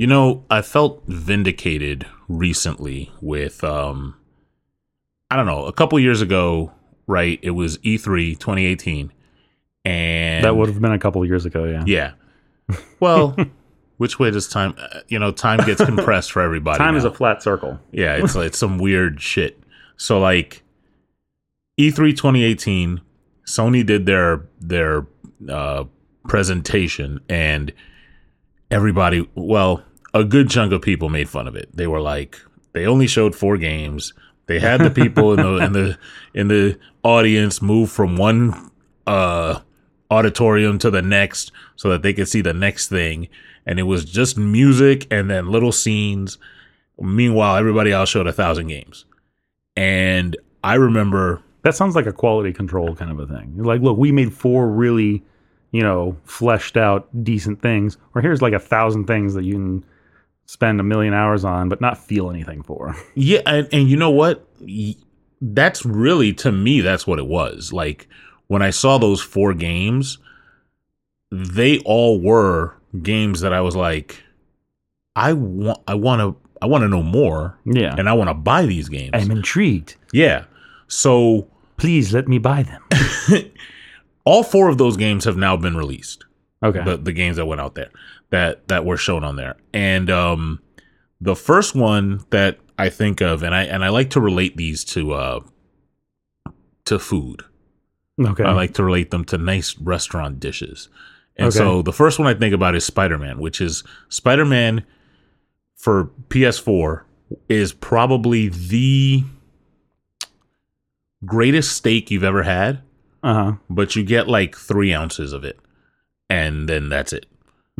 You know, I felt vindicated recently with um I don't know, a couple years ago, right? It was E E3 2018 and that would have been a couple years ago. Yeah. Yeah. Well, which way does time uh, you know, time gets compressed for everybody. Time is a flat circle. Yeah, it's it's some weird shit. So like E E3 2018, Sony did their their uh presentation and everybody, well, a good chunk of people made fun of it. They were like they only showed four games. They had the people in the in the in the audience move from one uh auditorium to the next so that they could see the next thing and it was just music and then little scenes Meanwhile, everybody else showed a thousand games. And I remember, That sounds like a quality control kind of a thing. Like, look, we made four really, you know, fleshed out, decent things, or here's like a thousand things that you can spend a million hours on, but not feel anything for. yeah, and, and you know what? That's really, to me, that's what it was. Like, when I saw those four games, they all were games that I was like, I want, I want to, I want to know more, Yeah. and I want to buy these games. I'm intrigued. yeah. So Please let me buy them. all four of those games have now been released. Okay. the, the games that went out there that that were shown on there and um the first one that i think of and i and i like to relate these to uh to food okay. i like to relate them to nice restaurant dishes and Okay. so the first one i think about is spider-man which is spider-man for ps4 is probably the greatest steak you've ever had uh huh. but you get like three ounces of it and then that's it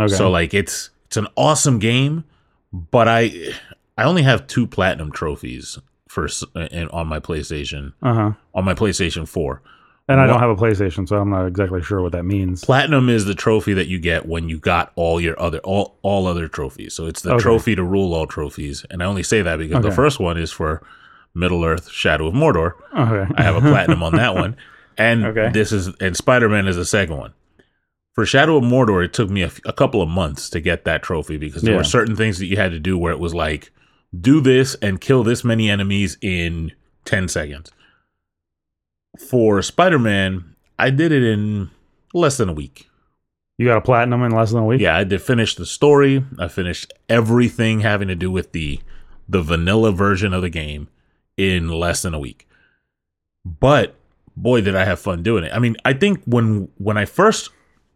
Okay. so like it's it's an awesome game, but I I only have two platinum trophies for on my PlayStation uh huh. on my PlayStation 4. And I don't have a PlayStation, so I'm not exactly sure what that means. Platinum is the trophy that you get when you got all your other all all other trophies. So it's the Okay. trophy to rule all trophies. And I only say that because the first one is for Middle Earth Shadow of Mordor. Okay. I have a platinum on that one. And Okay. this is and Spider-Man is the second one. For Shadow of Mordor, it took me a, f- a couple of months to get that trophy because there Yeah. were certain things that you had to do where it was like, do this and kill this many enemies in 10 seconds. For Spider-Man, I did it in less than a week. You got a platinum in less than a week? Yeah, I did finish the story. I finished everything having to do with the the vanilla version of the game in less than a week. But boy, did I have fun doing it. I mean, I think when when I first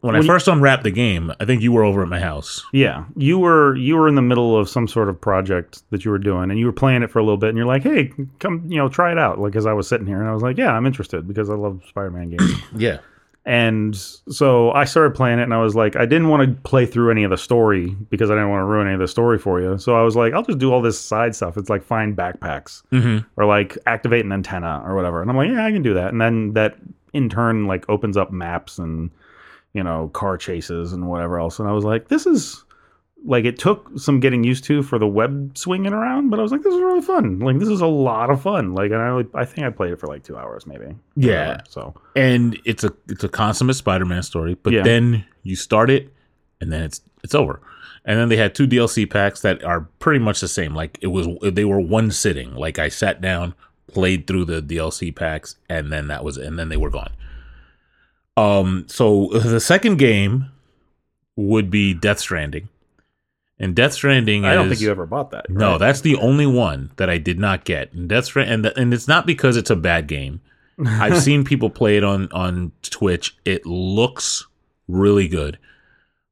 when I When you- first unwrapped the game, I think you were over at my house. Yeah, you were you were in the middle of some sort of project that you were doing, and you were playing it for a little bit, and you're like, "Hey, come, you know, try it out." Like as I was sitting here, and I was like, "Yeah, I'm interested because I love Spider-Man games." Yeah. and so I started playing it, and I was like, I didn't want to play through any of the story because I didn't want to ruin any of the story for you. So I was like, I'll just do all this side stuff. It's like find backpacks hmm or like activate an antenna or whatever. And I'm like, yeah, I can do that. And then that in turn like opens up maps and you know car chases and whatever else. And I was like, this is like it took some getting used to for the web swinging around, but I was like, this is really fun. Like this is a lot of fun. Like and I I think I played it for like two hours maybe. Yeah. Whatever. So And it's a it's a consummate Spider-Man story, but Yeah. then you start it and then it's it's over. And then they had two DLC packs that are pretty much the same. Like it was they were one sitting. Like I sat down, played through the DLC packs and then that was and then they were gone. Um so the second game would be Death Stranding. And Death Stranding I don't is- think you ever bought that. no, that's the only one that I did not get. And that's right. And, and it's not because it's a bad game. I've seen people play it on, on Twitch. It looks really good.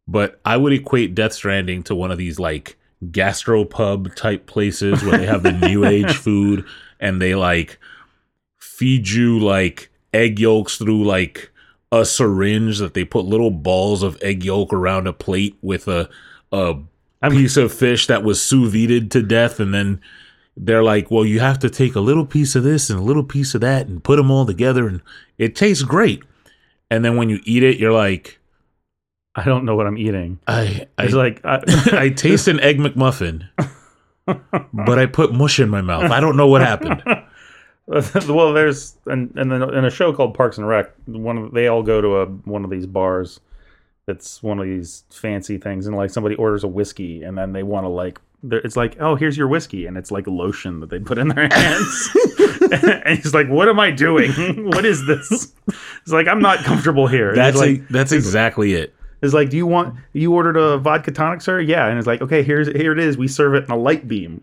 But I would equate Death Stranding to one of these like gastropub type places where they have the new age food and they like feed you like egg yolks through like a syringe that they put little balls of egg yolk around a plate with a a I'm- piece of fish that was sous vide to death and then they're like well you have to take a little piece of this and a little piece of that and put them all together and it tastes great. And then when you eat it you're like I don't know what I'm eating. i i, It's like I, I taste an egg mcmuffin but i put mush in my mouth. I don't know what happened well, there's and and then in a show called Parks and Rec, one of they all go to a one of these bars, That's one of these fancy things, and like somebody orders a whiskey, and then they want to like. It's like, oh, here's your whiskey, and it's like lotion that they put in their hands. and he's like, "What am I doing? what is this?" It's like I'm not comfortable here. That's like, a, that's exactly it. It's like, do you want you ordered a vodka tonic, sir? Yeah, and it's like, okay, here's here it is. We serve it in a light beam.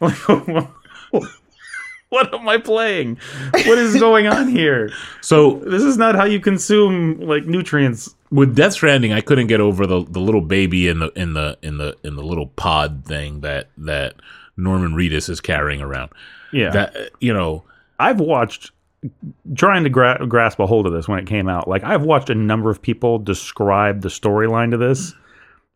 like, like, what am I playing? What is going on here? So This is not how you consume like nutrients. with Death Stranding, I couldn't get over the, the little baby in the in the in the in the little pod thing that that Norman Reedus is carrying around. Yeah, That uh, you know, I've watched trying to gra- grasp a hold of this when it came out. Like I've watched a number of people describe the storyline to this,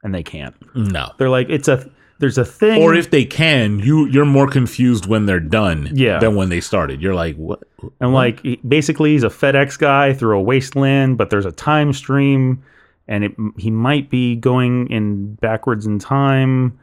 and they can't. no. They're like, it's a there's a thing, Or if they can, you you're more confused when they're done Yeah. than when they started. You're like, what? And like he- basically, he's a FedEx guy through a wasteland, but there's a time stream, and it, he might be going in backwards in time.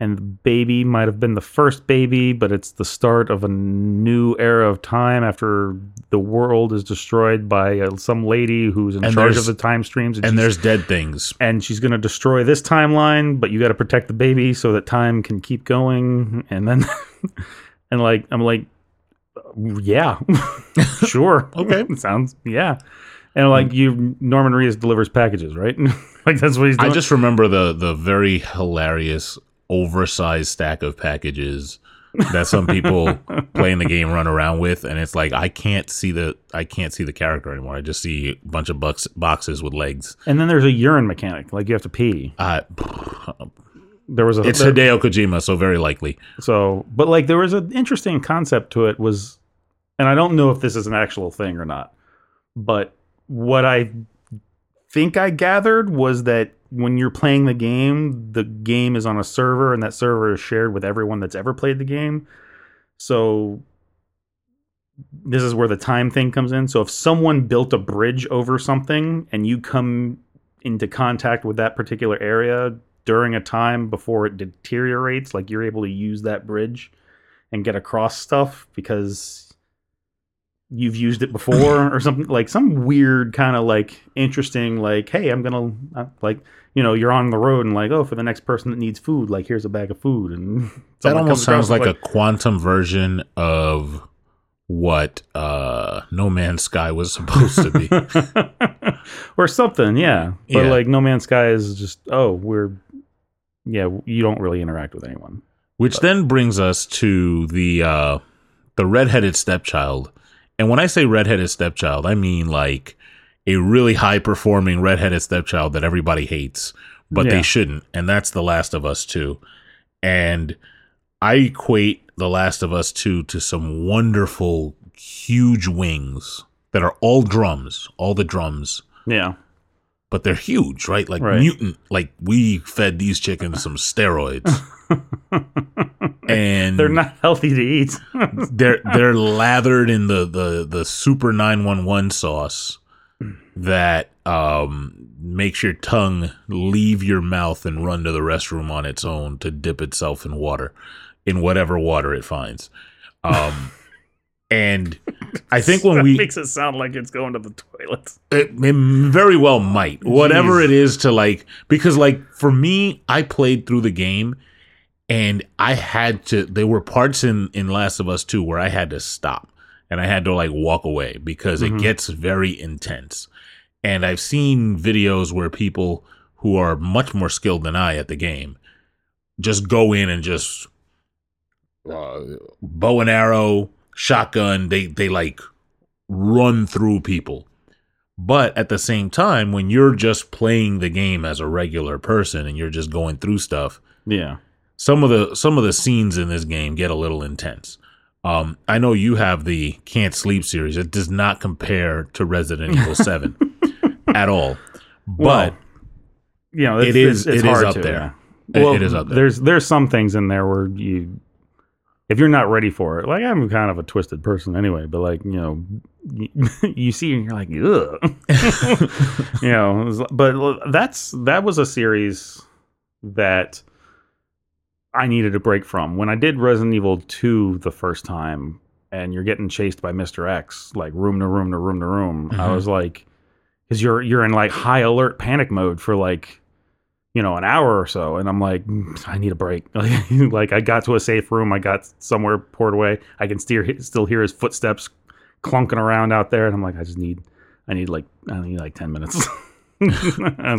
And the baby might have been the first baby, but it's the start of a new era of time after the world is destroyed by uh, some lady who's in And charge of the time streams. And she's- there's dead things. and she's going to destroy this timeline, but you got to protect the baby so that time can keep going. And then, and like, I'm like, yeah, sure. Okay. Sounds, yeah. And like, you, Norman Reedus delivers packages, right? like, that's what he's doing. I just remember the the very hilarious oversized stack of packages that some people playing the game run around with, and it's like I can't see the I can't see the character anymore. I just see a bunch of bucks, boxes with legs. and then there's a urine mechanic. Like, you have to pee. Uh, There was a, it's there- Hideo Kojima, so very likely. So, but like there was an interesting concept to it was, and I don't know if this is an actual thing or not, but what I think I gathered was that when you're playing the game, the game is on a server and that server is shared with everyone that's ever played the game. So this is where the time thing comes in. So if someone built a bridge over something and you come into contact with that particular area during a time before it deteriorates, like you're able to use that bridge and get across stuff because you've used it before or something like some weird kind of like interesting like hey i'm gonna uh, like you know you're on the road and like oh for the next person that needs food like here's a bag of food and That almost sounds across, like a quantum version of what uh, No Man's Sky was supposed to be. or something yeah but Yeah. like no man's sky is just oh we're yeah you don't really interact with anyone Which then brings us to the uh the redheaded stepchild. And when I say redheaded stepchild, I mean like a really high performing redheaded stepchild that everybody hates, but Yeah. they shouldn't. And that's The Last of Us 2. And I equate The Last of Us 2 to some wonderful huge wings that are all drums, all the drums, yeah but they're huge, right? Like Right. mutant. Like we fed these chickens some steroids. and they're not healthy to eat they're they're lathered in the the the super 911 sauce that um makes your tongue leave your mouth and run to the restroom on its own to dip itself in water in whatever water it finds um and i think when that we makes it sound like it's going to the toilet it, it very well might whatever Jeez. it is to like because like for me i played through the game and i had to there were parts in in last of us 2 where i had to stop and i had to like walk away because Mhm. it gets very intense and i've seen videos where people who are much more skilled than i at the game just go in and just uh, bow and arrow shotgun they they like run through people but at the same time, when you're just playing the game as a regular person and you're just going through stuff, yeah some of the some of the scenes in this game get a little intense. Um, I know you have the Can't Sleep series. It does not compare to Resident Evil Seven at all, but Well, you know, It is- it is up there. It- Well, it is up there. There's there's some things in there where you, if you're not ready for it, like I'm kind of a twisted person anyway, but like you know, you, see and you're like, ugh, you know. But that's that was a series that I needed a break from when I did Resident Evil two the first time, and you're getting chased by Mister X like room to room to room to room. I Mhm. was like, because you're you're in like high alert panic mode for like you know an hour or so and i'm like "Mm, i need a break like, i got to a safe room i got somewhere poured away i can still still hear his footsteps clunking around out there and i'm like i just need i need like i need like 10 minutes and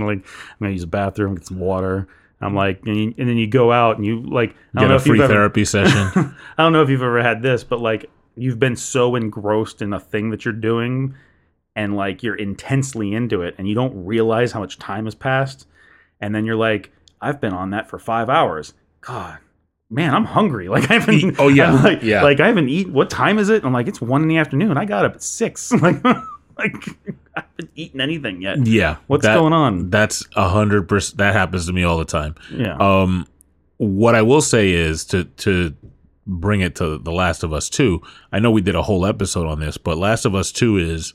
like i'm gonna use the bathroom get some water i'm like and, you, and then you go out and you like I Get a free ever- therapy session. I don't know if you've ever had this, but like you've been so engrossed in a thing that you're doing and like you're intensely into it and you don't realize how much time has passed. And then you're like, I've been on that for five hours. God, man, I'm hungry. Like I haven't oh, yeah, I'm like, yeah. Like I haven't eaten what time is it? I'm like, it's one in the afternoon. I got up at six. like like I haven't eaten anything yet. yeah. What's that- going on? That's a hundred percent. That happens to me all the time. Yeah. Um, what I will say is to to bring it to The Last of Us Two. I know we did a whole episode on this, but Last of Us Two is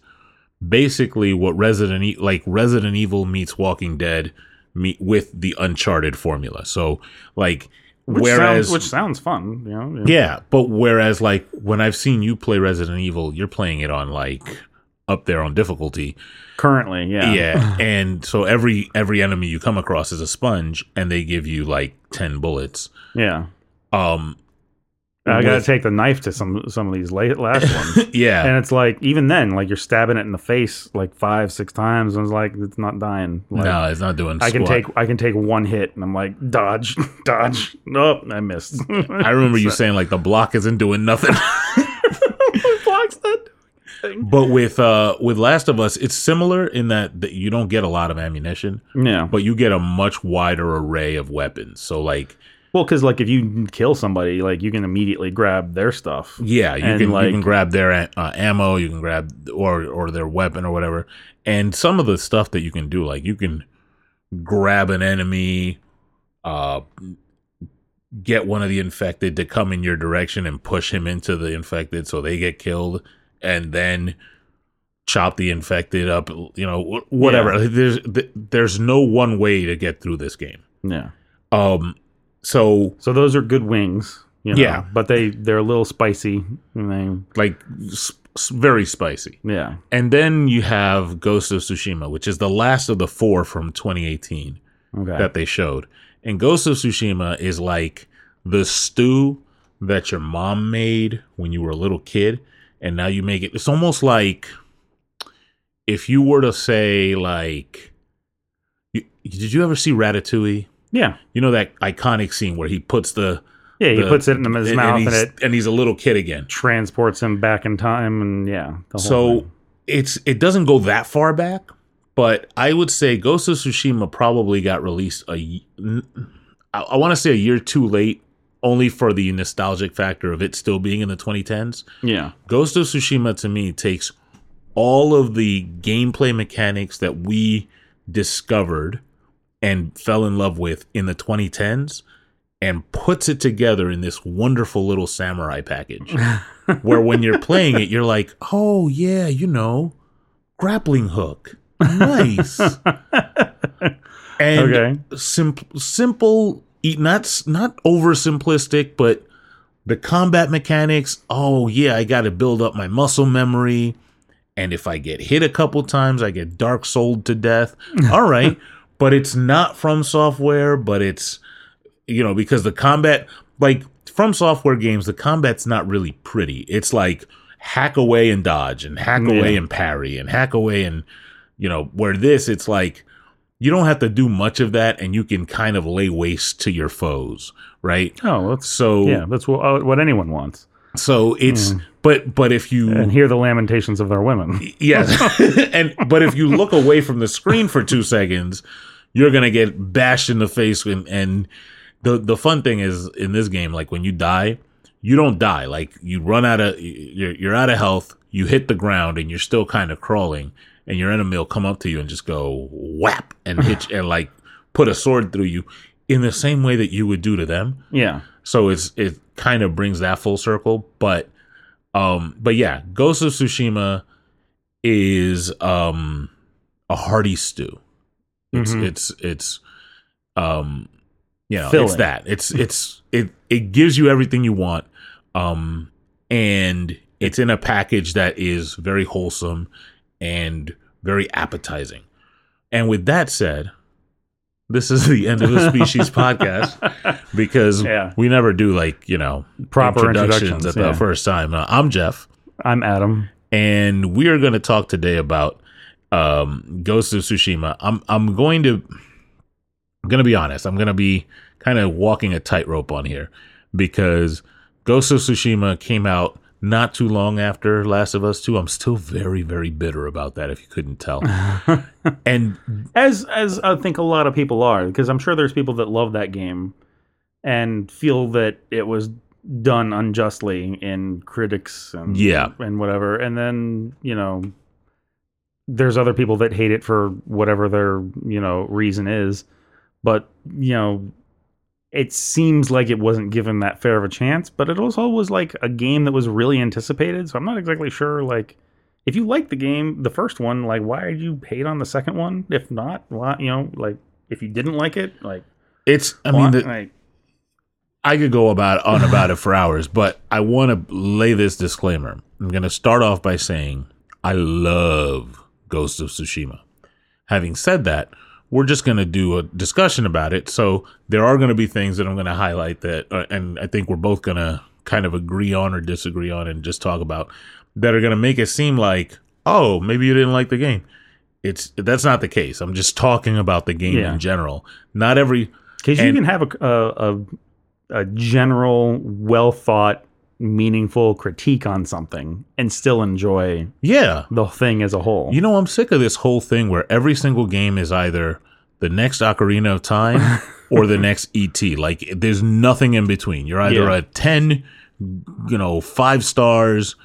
basically what Resident e- like Resident Evil meets Walking Dead meet with the Uncharted formula. So like which whereas sounds, which sounds fun, you know. yeah, but whereas like when I've seen you play Resident Evil, you're playing it on like up there on difficulty. Currently, yeah. Yeah. and so every every enemy you come across is a sponge and they give you like 10 bullets. Yeah. Um I got to take the knife to some some of these late, last ones. yeah. and it's like even then like you're stabbing it in the face like five six times and it's like it's not dying like no, it's not doing i can squat. take i can take one hit and i'm like dodge dodge nope i missed I remember you saying like the block isn't doing nothing. blocks thing. but with uh with Last of Us, it's similar in that, that you don't get a lot of ammunition, yeah but you get a much wider array of weapons. So like well because like if you kill somebody like you can immediately grab their stuff Yeah, you And, can like- you can grab their uh, ammo, you can grab or or their weapon or whatever, and some of the stuff that you can do, like you can grab an enemy, uh, get one of the infected to come in your direction and push him into the infected, so they get killed, and then chop the infected up. You know, wh- whatever. There's there's no one way to get through this game. yeah Um, so so those are good wings you know, Yeah. but they they're a little spicy and they like s- s- very spicy. yeah And then you have Ghost of Tsushima, which is the last of the four from 2018 okay that they showed. And Ghost of Tsushima is like the stew that your mom made when you were a little kid, and now you make it. It's almost like if you were to say, like, you, did you ever see Ratatouille? Yeah You know that iconic scene where he puts the yeah he the- puts it in his and- mouth and and, he's, it and he's a little kid again. transports him back in time and yeah the whole so thing. it's it doesn't go that far back but i would say ghost of tsushima probably got released a i, I want to say a year too late only for the nostalgic factor of it still being in the 2010s yeah ghost of tsushima to me takes all of the gameplay mechanics that we discovered and fell in love with in the 2010s and puts it together in this wonderful little samurai package. Where when you're playing it, you're like, oh yeah, you know, grappling hook, nice, and okay. simple, simple, not not oversimplistic, but the combat mechanics. Oh yeah, I got to build up my muscle memory, and if I get hit a couple times, I get dark souled to death. All right, but it's not from software, but it's you know because the combat like from software games the combat's not really pretty. It's like hack away and dodge and hack away Yeah. and parry and hack away and you know where this it's like you don't have to do much of that and you can kind of lay waste to your foes right? Oh that's so yeah that's what, uh, what anyone wants. So it's but but if you and hear the lamentations of their women Yes. and but if you look away from the screen for two seconds, you're gonna get bashed in the face and, and the the fun thing is in this game, like when you die, you don't die. Like you run out of you're you're out of health, you hit the ground and you're still kind of crawling, and your enemy will come up to you and just go whap and hit and like put a sword through you in the same way that you would do to them. yeah So it's it kind of brings that full circle, but um but yeah, Ghost of Tsushima is um a hearty stew. It's Mhm. it's it's um you know, it's that. It's it's it it gives you everything you want. Um and it's in a package that is very wholesome and very appetizing. And with that said, this is the end of the species podcast because Yeah. we never do like you know Proper introductions introductions, at the yeah. first time. Uh, I'm Jeff, I'm Adam. and we are going to talk today about um, Ghost of Tsushima. I'm I'm going to I'm going to be honest. I'm going to be kind of walking a tightrope on here because Ghost of Tsushima came out not too long after Last of Us 2. I'm still very very bitter about that if you couldn't tell. and As as I think a lot of people are, because I'm sure there's people that love that game and feel that it was done unjustly in critics and Yeah. and whatever. And then, you know, there's other people that hate it for whatever their, you know, reason is. But, you know, it seems like it wasn't given that fair of a chance, but it also was like a game that was really anticipated. So I'm not exactly sure like if you like the game, the first one, like why did you hate on the second one? If not, why you know, like if you didn't like it, like it's I why- mean the, like I could go about on about it for hours, but I want to lay this disclaimer. I'm going to start off by saying I love Ghost of Tsushima. Having said that, we're just going to do a discussion about it. So there are going to be things that I'm going to highlight that, uh, and I think we're both going to kind of agree on or disagree on, and just talk about that are going to make it seem like, oh, maybe you didn't like the game. It's that's not the case. I'm just talking about the game Yeah. in general. Not every because you can have a, a a a general, well thought, meaningful critique on something and still enjoy yeah. the thing as a whole. You know, I'm sick of this whole thing where every single game is either the next Ocarina of Time or the next ET. Like, there's nothing in between. You're either Yeah. a 10, you know, five stars,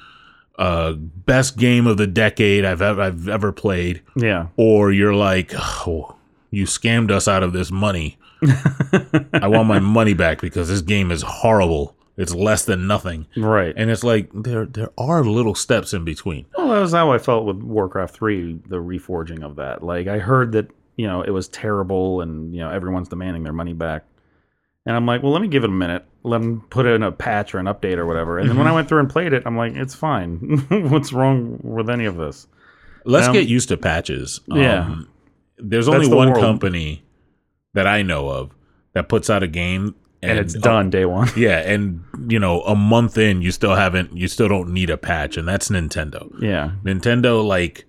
uh, best game of the decade I've ever, I've ever played, yeah, or you're like, oh, you scammed us out of this money. I want my money back because this game is horrible. It's less than nothing. right. And it's like there there are little steps in between. Well, that was how I felt with Warcraft 3, the reforging of that. Like, I heard that, you know, it was terrible and, you know, everyone's demanding their money back. And I'm like, well, let me give it a minute. Let them put in a patch or an update or whatever. And then when I went through and played it, I'm like, it's fine. What's wrong with any of this? Let's Um, get used to patches. yeah. Um, there's only the one world. company that I know of that puts out a game And, it's done day one. yeah, and you know, a month in, you still haven't, you still don't need a patch, and that's Nintendo. yeah. Nintendo, like,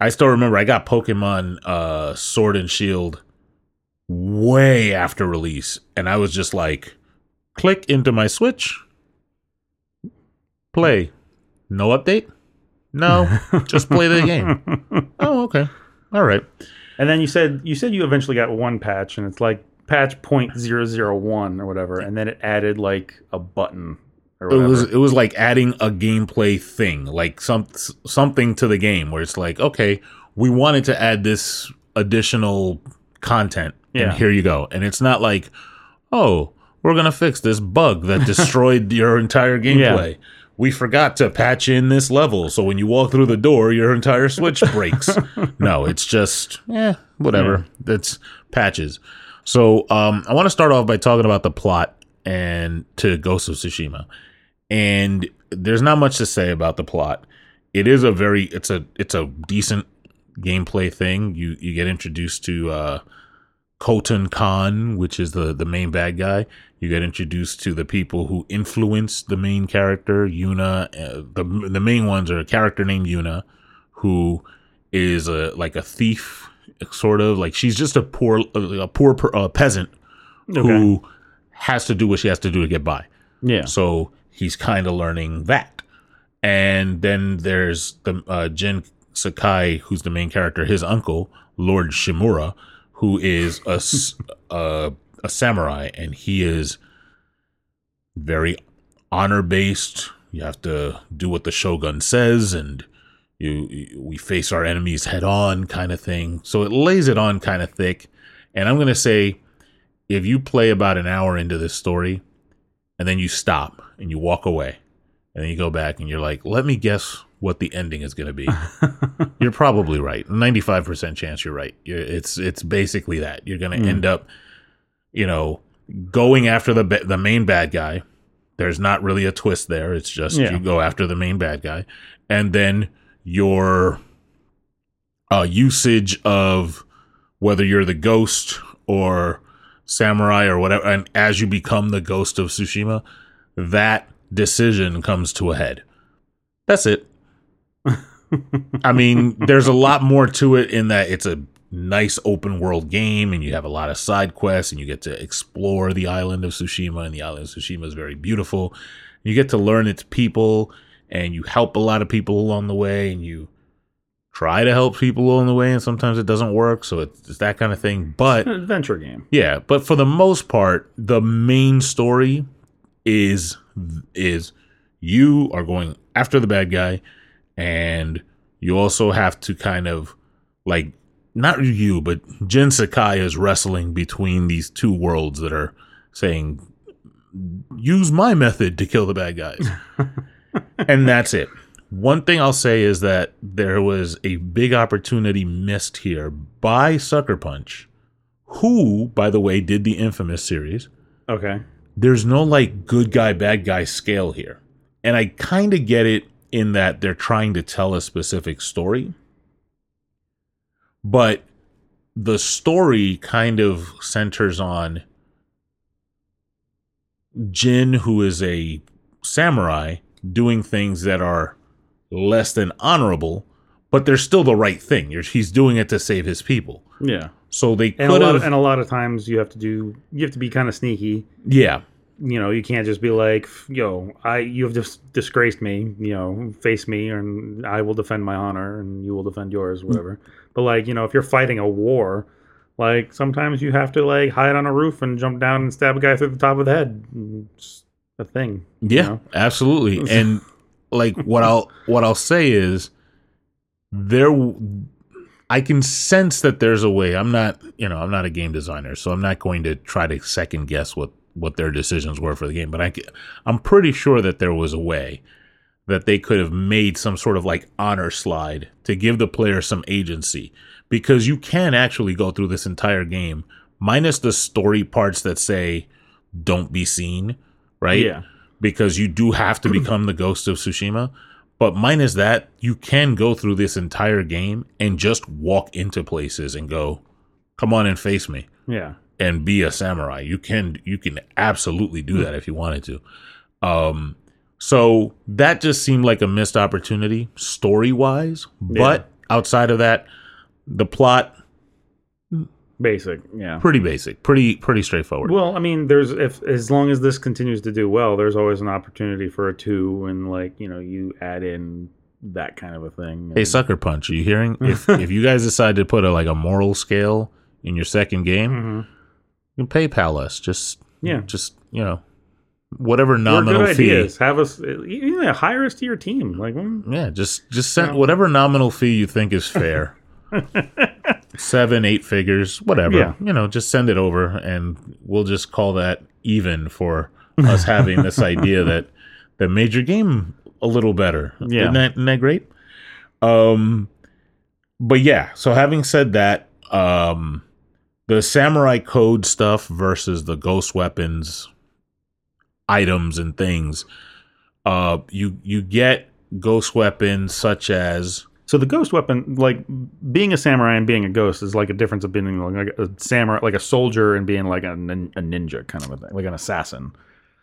I still remember I got Pokemon uh, Sword and Shield way after release, and I was just like, click into my Switch, play, no update, no, just play the game. Oh, okay, all right. And then you said you said you eventually got one patch, and it's like patch point zero zero one or whatever, and then it added like a button or It was it was like adding a gameplay thing, like some something to the game where it's like, okay, we wanted to add this additional content, Yeah. and here you go. And it's not like, oh, we're gonna fix this bug that destroyed your entire gameplay. We forgot to patch in this level, so when you walk through the door, your entire Switch breaks. no, it's just, eh, whatever. That's patches. So um, I want to start off by talking about the plot and to Ghost of Tsushima. And there's not much to say about the plot. It is a very it's a it's a decent gameplay thing. You you get introduced to uh Khotun Khan, which is the the main bad guy. You get introduced to the people who influence the main character, Yuna. Uh, the the main ones are a character named Yuna, who is a like a thief, sort of like she's just a poor a poor uh, peasant who has to do what she has to do to get by. yeah. So he's kind of learning that. And then there's the uh, Jin Sakai, who's the main character, his uncle, Lord Shimura, who is a a samurai, and he is very honor based. You have to do what the shogun says, and you, you we face our enemies head on, kind of thing. So it lays it on kind of thick. And I'm gonna say, if you play about an hour into this story, and then you stop and you walk away, and then you go back and you're like, let me guess what the ending is going to be. you're probably right. 95% chance you're right. You're, it's it's basically that. You're going to Mm. end up, you know, going after the the main bad guy. There's not really a twist there. It's just Yeah. you go after the main bad guy, and then your uh, usage of whether you're the ghost or samurai or whatever, and as you become the ghost of Tsushima, that decision comes to a head. That's it. I mean, there's a lot more to it in that it's a nice open world game and you have a lot of side quests and you get to explore the island of Tsushima and the island of Tsushima is very beautiful. You get to learn its people and you help a lot of people along the way and you try to help people along the way and sometimes it doesn't work so it's, it's that kind of thing but An adventure game. yeah but for the most part the main story is is you are going after the bad guy and you also have to kind of like not you but Jin Sakai is wrestling between these two worlds that are saying use my method to kill the bad guys and that's it one thing I'll say is that there was a big opportunity missed here by Sucker Punch, who, by the way, did the infamous series. Okay. There's no like good guy, bad guy scale here. And I kind of get it in that they're trying to tell a specific story. But the story kind of centers on Jin, who is a samurai, doing things that are less than honorable, but they're still the right thing. You're, he's doing it to save his people. Yeah. So they And a could lot of, and a lot of times you have to do you have to be kind of sneaky. yeah, You know, you can't just be like, "Yo, I you have just disgraced me. You know, face me, and I will defend my honor, and you will defend yours, mm. whatever." But like, you know, if you're fighting a war, like sometimes you have to like hide on a roof and jump down and stab a guy through the top of the head. It's a thing. yeah, know? absolutely. And like what I'll what I'll say is there I can sense that there's a way. I'm not, you know, I'm not a game designer, so I'm not going to try to second guess what what their decisions were for the game, but I I'm pretty sure that there was a way that they could have made some sort of like honor slide to give the player some agency because you can actually go through this entire game minus the story parts that say don't be seen, right? Yeah. because you do have to become the ghost of Tsushima. But minus that, you can go through this entire game and just walk into places and go, "Come on and face me," Yeah. and be a samurai. You can you can absolutely do that if you wanted to. Um, so that just seemed like a missed opportunity story wise. But outside of that, the plot Basic. Yeah. pretty basic, pretty pretty straightforward. Well, I mean, there's if as long as this continues to do well, there's always an opportunity for a two, and like you know, you add in that kind of a thing. Hey, sucker punch! Are you hearing? If if you guys decide to put a like a moral scale in your second game, Mhm. you can PayPal us. Just Yeah. just you know, whatever nominal good fee. ideas. Have us, yeah, hire us to your team. Like, mm, Yeah, just just send Yeah. whatever nominal fee you think is fair. Seven, eight figures, whatever. Yeah. You know, just send it over, and we'll just call that even for us having this idea that that made your game a little better. Yeah. isn't that, isn't that great? Um, but yeah. So having said that, um, the samurai code stuff versus the ghost weapons items and things uh you you get ghost weapons such as so the ghost weapon, like being a samurai and being a ghost, is like a difference of being like a samurai, like a soldier, and being like a, nin- a ninja kind of a thing, like an assassin.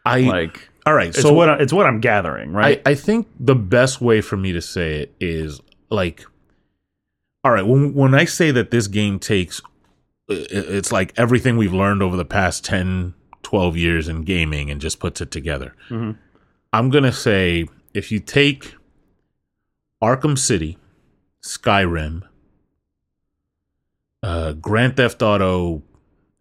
i Like, all right it's so what I, it's what I'm gathering, right? I, I think the best way for me to say it is like all right when when i say that this game takes it's like everything we've learned over the past 10 12 years in gaming and just puts it together Mhm. i'm gonna say if you take arkham city skyrim uh grand theft auto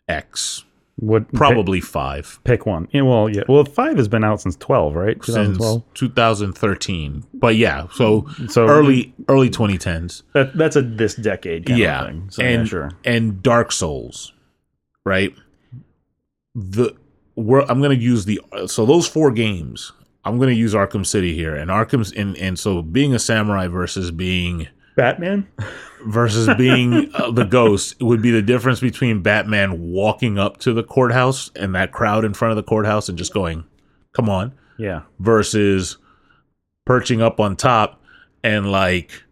x What probably five pick, pick one? Yeah, well, yeah. Well, five has been out since twelve, right? since 2013 but yeah so So early early 2010s That, that's a this decade kind yeah of thing. So, and yeah, sure. and dark souls right the we're, i'm gonna use the so those four games i'm gonna use arkham city here and arkham's and and so being a samurai versus being Batman. versus being uh, the ghost would be the difference between batman walking up to the courthouse and that crowd in front of the courthouse and just going come on Yeah. versus perching up on top and like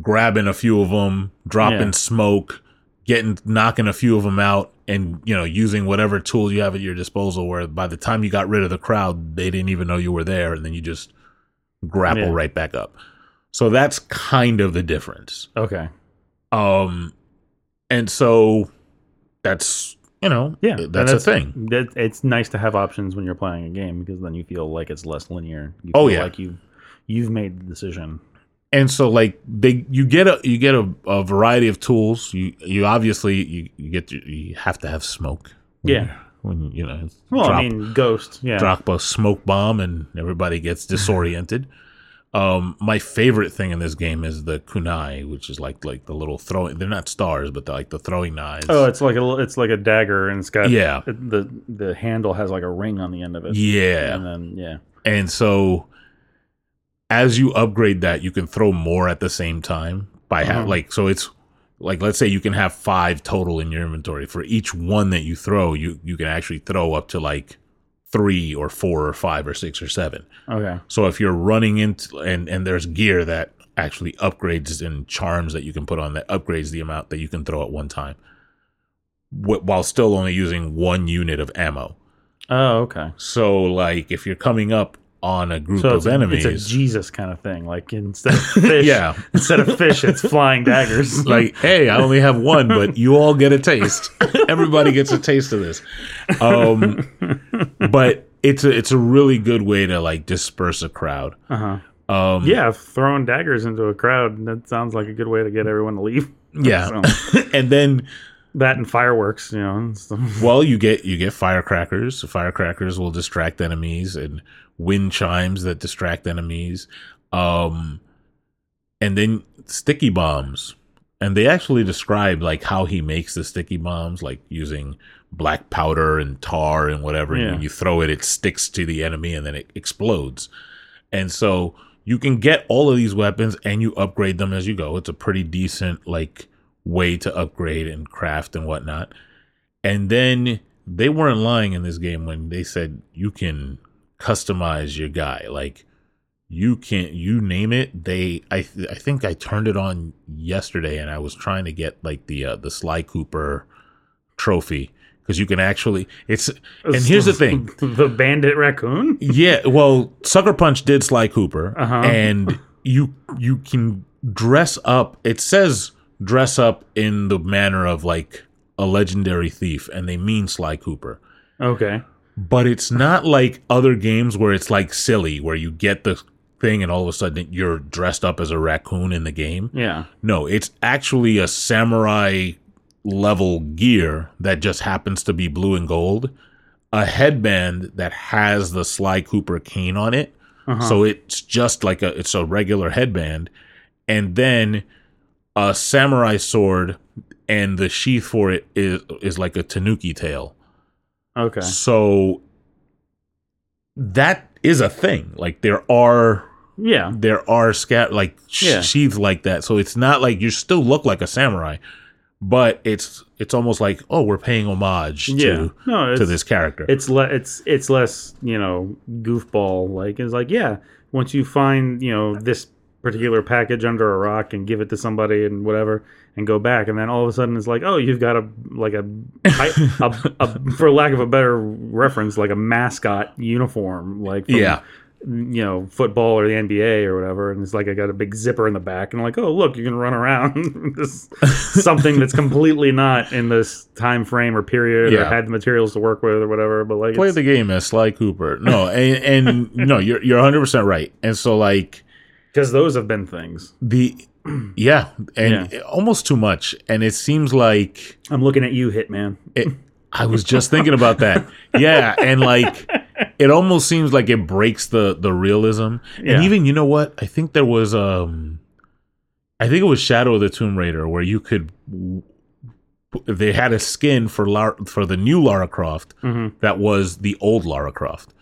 grabbing a few of them, dropping Yeah. smoke, getting knocking a few of them out, and you know using whatever tool you have at your disposal. Where by the time you got rid of the crowd, they didn't even know you were there, and then you just grapple Yeah. right back up. So that's kind of the difference. Okay. Um, and so that's you know Yeah, and that's a thing. That, it's nice to have options when you're playing a game because then you feel like it's less linear. You Oh, feel yeah. like you you've made the decision. and so like they you get a you get a, a variety of tools you you obviously you, you get to, you have to have smoke Yeah. when you know Well, drop, I mean, Ghost. Yeah. drop a smoke bomb and everybody gets disoriented um my favorite thing in this game is the kunai which is like like the little throwing they're not stars but they're like the throwing knives Oh, it's like a it's like a dagger, and it's got Yeah. The the handle has like a ring on the end of it. yeah And then yeah. And so as you upgrade that, you can throw more at the same time by ha- Uh-huh. like so it's like let's say you can have 5 total in your inventory. For each one that you throw, you you can actually throw up to like 3 or 4 or 5 or 6 or 7. Okay. So if you're running into and and there's gear that actually upgrades and charms that you can put on that upgrades the amount that you can throw at one time. Wh- While still only using one unit of ammo. Oh, okay. So like if you're coming up on a group So of a, enemies, it's a Jesus kind of thing. Like instead of fish, Yeah. instead of fish, it's flying daggers. like, hey, I only have one, but you all get a taste. Everybody gets a taste of this. Um, but it's a it's a really good way to like disperse a crowd. uh huh. Um, Yeah, throwing daggers into a crowd. That sounds like a good way to get everyone to leave. yeah, So, and then that and fireworks, you know. well, you get you get firecrackers. Firecrackers will distract enemies, and wind chimes that distract enemies. Um, and then sticky bombs. And they actually describe like how he makes the sticky bombs, like using black powder and tar and whatever. And when you throw it, it sticks to the enemy and then it explodes. And so you can get all of these weapons and you upgrade them as you go. It's a pretty decent like way to upgrade and craft and whatnot. And then they weren't lying in this game when they said you can customize your guy. Like you can you name it. They I th- I think I turned it on yesterday and I was trying to get like the uh, the Sly Cooper trophy because you can actually it's and here's the thing. the bandit raccoon. Yeah, well, Sucker Punch did Sly Cooper, Uh-huh. and you you can dress up. It says dress up in the manner of like a legendary thief, and they mean Sly Cooper. Okay. But it's not like other games where it's like silly, where you get the thing and all of a sudden you're dressed up as a raccoon in the game. Yeah. No, it's actually a samurai level gear that just happens to be blue and gold. A headband that has the Sly Cooper cane on it. Uh-huh. So it's just like a it's a regular headband. And then a samurai sword and the sheath for it is is like a tanuki tail. Okay. So that is a thing. Like there are Yeah. there are scat like sh- Yeah. sheaths like that. So it's not like you still look like a samurai, but it's it's almost like oh we're paying homage Yeah. to No, to this character. It's le- it's it's less you know goofball like it's like yeah once you find you know this particular package under a rock and give it to somebody and whatever and go back and then all of a sudden it's like oh you've got a like a, a, a for lack of a better reference like a mascot uniform like from, yeah, you know football or the NBA or whatever and it's like I got a big zipper in the back and like oh look you can run around this something that's completely not in this time frame or period or Yeah. had the materials to work with or whatever but like play the game as Sly Cooper. No, and, and no, you're you're 100 percent right. And so like because those have been things the yeah, and almost too much. And it seems like I'm looking at you Hitman it, I was just thinking about that. Yeah, and like it almost seems like it breaks the the realism. Yeah. And even you know what? I think there was um I think it was Shadow of the Tomb Raider where you could they had a skin for Lar- for the new Lara Croft hmm that was the old Lara Croft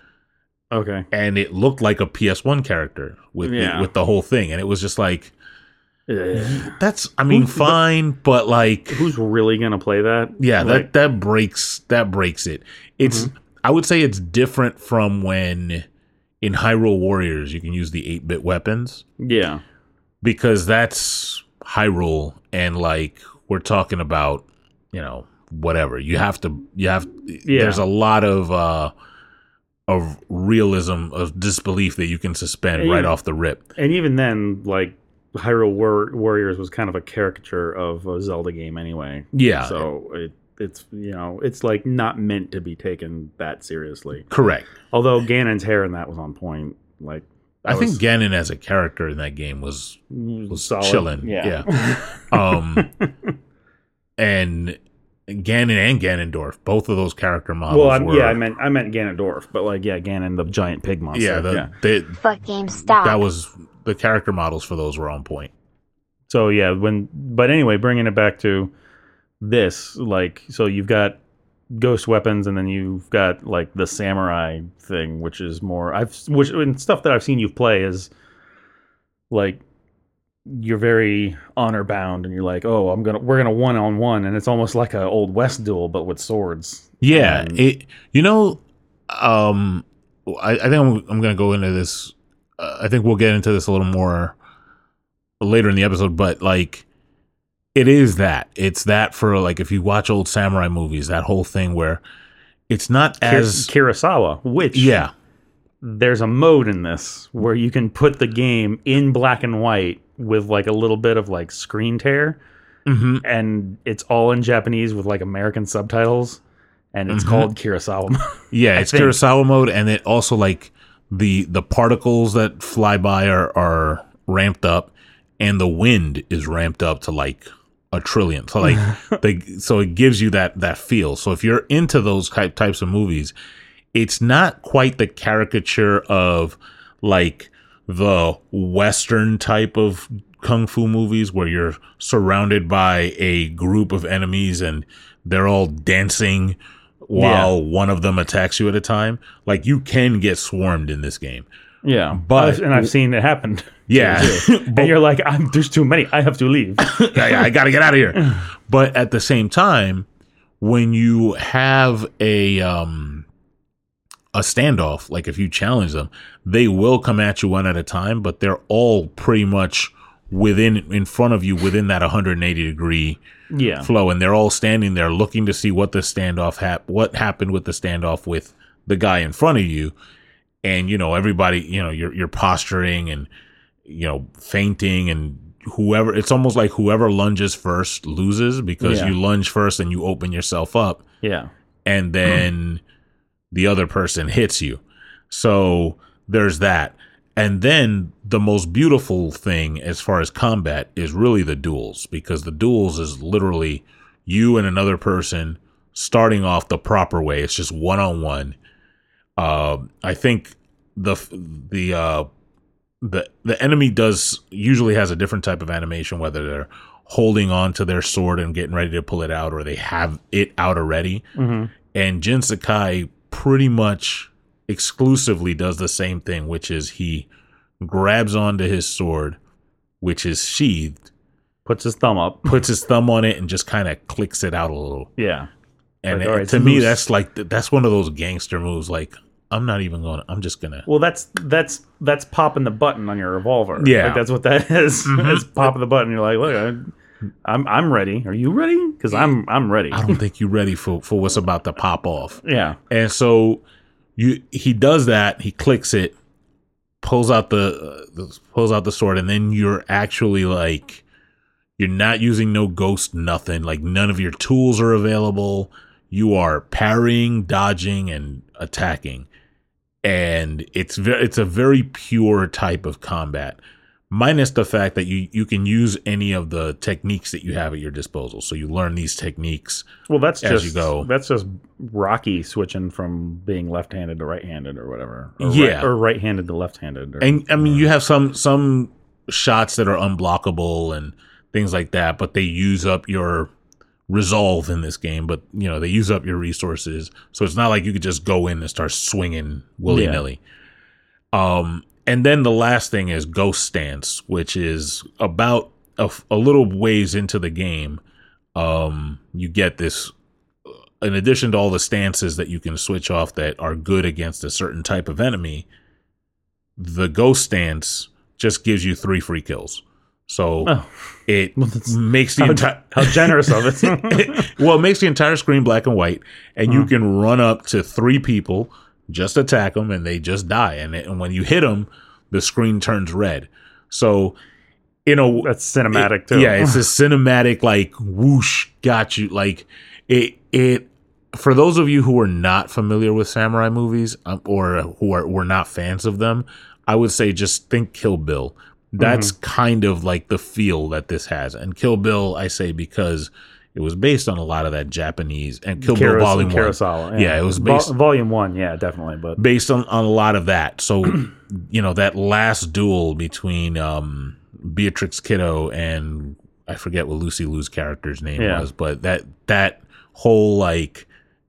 okay and it looked like a PS1 character with Yeah. the, with the whole thing and it was just like Ugh. that's I mean Who- fine but like who's really gonna play that Yeah, Like, that that breaks that breaks it. It's Mm-hmm. I would say it's different from when in Hyrule Warriors you can use the 8-bit weapons. yeah because that's Hyrule and like we're talking about, you know, whatever. You have to you have Yeah. there's a lot of uh of realism of disbelief that you can suspend Yeah. right off the rip. and even then, like Hyrule War- Warriors was kind of a caricature of a Zelda game anyway. Yeah. So it it's you know it's like not meant to be taken that seriously. Correct. Although Ganon's hair in that was on point. Like I think Ganon as a character in that game was was solid. chilling. Yeah. um and Ganon and Ganondorf, both of those character models well, I'm, were yeah, I meant I meant Ganondorf, but like yeah, Ganon the giant pig monster. yeah, the, They, Fuck game stop. that was the character models for those were on point. So yeah, when but anyway, bringing it back to this, like, so you've got ghost weapons, and then you've got like the samurai thing, which is more I've which and stuff that I've seen you play is like you're very honor bound, and you're like, oh, I'm gonna we're gonna one on one, and it's almost like a old west duel, but with swords. Yeah, it. You know, um, I, I think I'm, I'm to go into this. Uh, I think we'll get into this a little more later in the episode, but like, it is that. It's that for like if you watch old samurai movies, that whole thing where it's not as Kurosawa, which yeah, there's a mode in this where you can put the game in black and white with like a little bit of like screen tear hmm and it's all in Japanese with like American subtitles and it's Mhm. called Kurosawa. yeah. It's think. Kurosawa mode, and it also like the the particles that fly by are are ramped up, and the wind is ramped up to like a trillion. So like they so it gives you that that feel. So if you're into those type types of movies, it's not quite the caricature of like the western type of kung fu movies where you're surrounded by a group of enemies and they're all dancing while one of them attacks you at a time. Like you can get swarmed in this game. yeah, But- and I've seen it happen. Yeah. and you're like, I'm, there's too many. I have to leave. I, I got to get out of here. But at the same time, when you have a um a standoff, like if you challenge them, they will come at you one at a time, but they're all pretty much within in front of you within that 180 degree yeah, flow and they're all standing there looking to see what the standoff hap- what happened with the standoff with the guy in front of you. And you know everybody you know you're you're posturing and you know fainting and whoever it's almost like whoever lunges first loses because Yeah. you lunge first and you open yourself up. Yeah, and then the other person hits you. So there's that. And then the most beautiful thing as far as combat is really the duels because the duels is literally you and another person starting off the proper way. It's just one on one. I think the the uh, the the enemy does usually has a different type of animation, whether they're holding on to their sword and getting ready to pull it out, or they have it out already. hmm And Jin Sakai pretty much exclusively does the same thing, which is he grabs onto his sword, which is sheathed, puts his thumb up. puts his thumb on it, and just kind of clicks it out a little. Yeah, And Like, it- right, to me, loose. that's like that's one of those gangster moves. Like I'm not even going. to I'm just gonna. well, that's that's that's popping the button on your revolver. Yeah. like, that's what that is. Mhm. It's popping the button. You're like, look, I- I'm I'm ready. Are you ready? Because I'm I'm ready. I don't think you're ready for for what's about to pop off. Yeah, And so you he does that, he clicks it, pulls out the, the pulls out the sword and then you're actually like you're not using no ghost nothing, like none of your tools are available. You are parrying, dodging and attacking. And it's very it's a very pure type of combat. Minus the fact that you you can use any of the techniques that you have at your disposal. So you learn these techniques well, that's As just you go. That's just Rocky switching from being left-handed to right-handed or whatever. Or Yeah. right, or right-handed to left-handed. Or, And I mean, you have some some shots that are unblockable and things like that, but they use up your resolve in this game. But you know, they use up your resources, so it's not like you could just go in and start swinging willy nilly. Um, and then the last thing is Ghost Stance, which is about a little ways into the game. Um, you get this. In addition to all the stances that you can switch off that are good against a certain type of enemy, the ghost stance just gives you three free kills. So Oh. it that's- makes the entire how generous of it. well, it makes the entire screen black and white, and you Mhm. can run up to three people, just attack them, and they just die. And, it, and when you hit them, the screen turns red. So, you know, That's cinematic too. yeah, it's a cinematic like whoosh, got you. Like it, it. For those of you who are not familiar with samurai movies um, or who are were not fans of them, I would say just think Kill Bill. That's Mm-hmm. kind of like the feel that this has, and Kill Bill, I say because it was based on a lot of that Japanese and Kill Bill Kuros- Volume One, Kurosawa. Yeah, it was Vol- based- volume one. Yeah, definitely. But based on, on a lot of that. So, you know, that last duel between um, Beatrix Kiddo and I forget what Lucy Liu's character's name Yeah. was, but that that whole like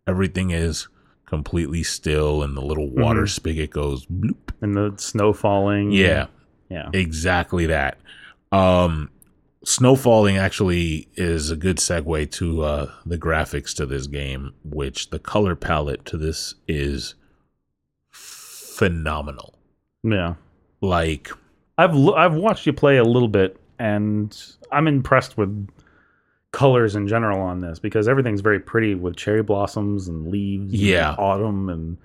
everything is completely still and the little water Mhm. spigot goes bloop. and the snow falling. Yeah, Yeah. exactly that. Um, snow falling actually is a good segue to uh, the graphics to this game, which the color palette to this is phenomenal. Yeah. Like, I've lo- I've watched you play a little bit, and I'm impressed with colors in general on this because everything's very pretty with cherry blossoms and leaves. and Yeah. autumn and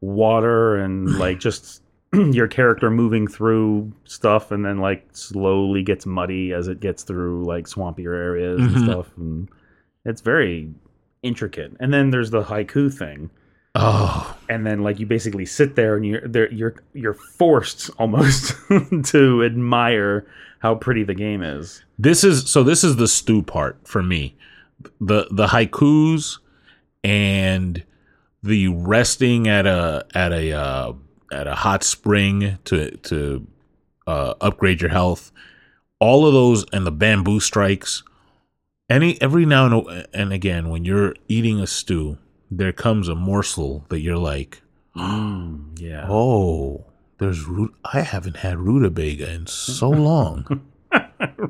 water and like just your character moving through stuff, and then like slowly gets muddy as it gets through like swampier areas Mhm. and stuff, and it's very intricate. And then there's the haiku thing oh, and then like you basically sit there and you're there you're you're forced almost to admire how pretty the game is. this is so. This is the stew part for me. the The haikus and the resting at a at a uh, at a hot spring to to uh, upgrade your health. All of those and the bamboo strikes. Any every now and, and again, when you're eating a stew, there comes a morsel that you're like, yeah. oh, there's root. I haven't had rutabaga in so long.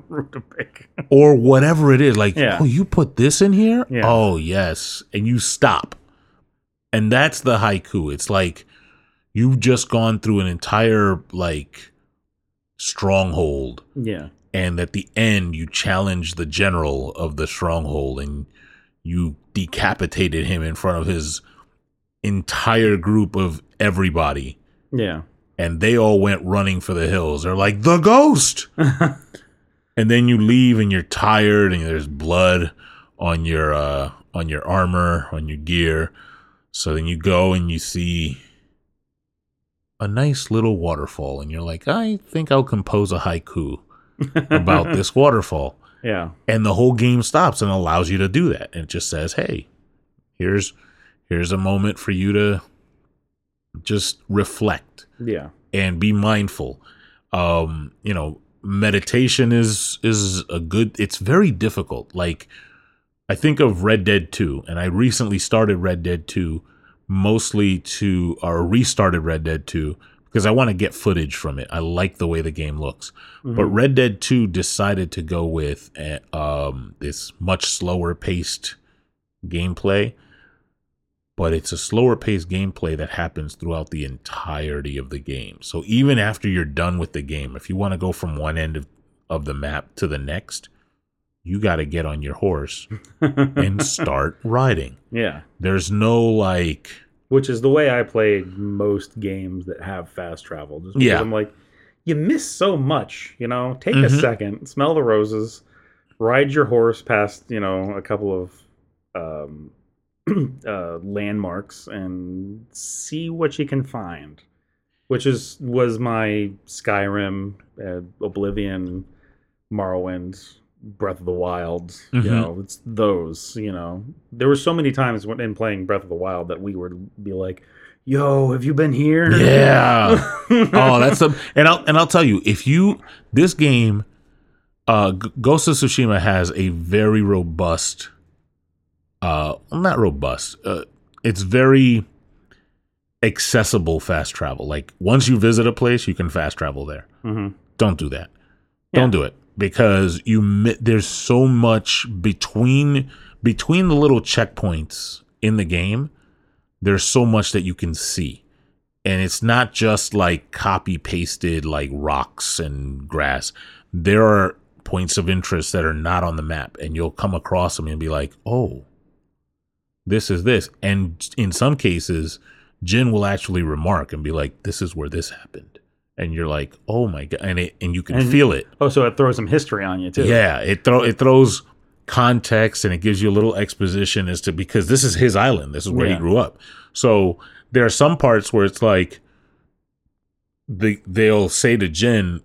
Rutabaga. or whatever it is. Like, Yeah. oh, you put this in here? Yeah. Oh, yes. And you stop. And that's the haiku. It's like you've just gone through an entire like stronghold yeah. and at the end you challenge the general of the stronghold and you decapitated him in front of his entire group of everybody Yeah. and they all went running for the hills. They're like, the ghost. and then you leave and you're tired and there's blood on your uh on your armor, on your gear. So then you go and you see a nice little waterfall and you're like, I think I'll compose a haiku about this waterfall. yeah. And the whole game stops and allows you to do that. And it just says, "Hey, here's here's a moment for you to just reflect Yeah. and be mindful um you know meditation is is a good it's very difficult like i think of red dead 2 and i recently started red dead 2 mostly to or restarted red dead 2 because i want to get footage from it i like the way the game looks but Mhm. red dead 2 decided to go with uh, um this much slower paced gameplay but it's a slower paced gameplay that happens throughout the entirety of the game. So even after you're done with the game, if you want to go from one end of, of the map to the next, you got to get on your horse and start riding. yeah. There's no like, Which is the way I played most games that have fast travel. Just Yeah. I'm like, you miss so much, you know? Take a Mhm. second, smell the roses, ride your horse past, you know, a couple of um, uh, landmarks and see what you can find. Which is was my Skyrim, uh, Oblivion, Morrowind, Breath of the Wild. Mhm. You know, it's those. You know, there were so many times when in playing Breath of the Wild that we would be like, "Yo, have you been here?" yeah. oh, that's the and I'll and I'll tell you if you this game, uh, Ghost of Tsushima has a very robust, uh, not robust. Uh, it's very accessible fast travel. Like once you visit a place, you can fast travel there. hmm Don't do that. Yeah. Don't do it because you there's so much between between the little checkpoints in the game. There's so much that you can see. And it's not just like copy pasted like rocks and grass. There are points of interest that are not on the map, and you'll come across them and be like, "Oh, this is this." And in some cases, Jin will actually remark and be like, "This is where this happened," and you're like, "Oh my god!" And it and you can And- feel it. Oh, so it throws some history on you too. Yeah, it throw it throws context and it gives you a little exposition as to because this is his island. This is where Yeah. he grew up. So there are some parts where it's like they they'll say to Jin,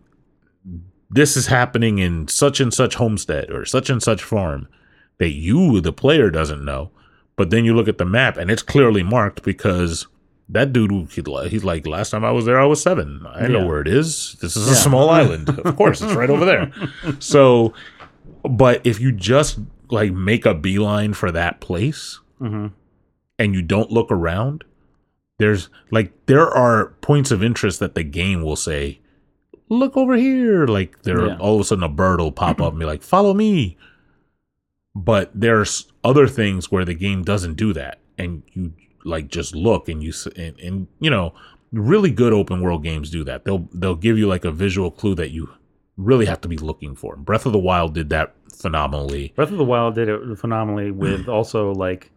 "This is happening in such and such homestead or such and such farm," that you, the player, doesn't know. But then you look at the map and it's clearly marked because that dude, he- he's like, last time I was there, I was seven. I know where it is. This is a small island. Of course, it's right over there. So, but if you just like make a beeline for that place hmm and you don't look around, there's like, there are points of interest that the game will say, look over here. Like, there, Yeah. all of a sudden, a bird will pop up and be like, follow me. But there's other things where the game doesn't do that. And you like just look and you, and, and you know, really good open world games do that. They'll, they'll give you like a visual clue that you really have to be looking for. Breath of the Wild did that phenomenally. Breath of the Wild did it phenomenally with also like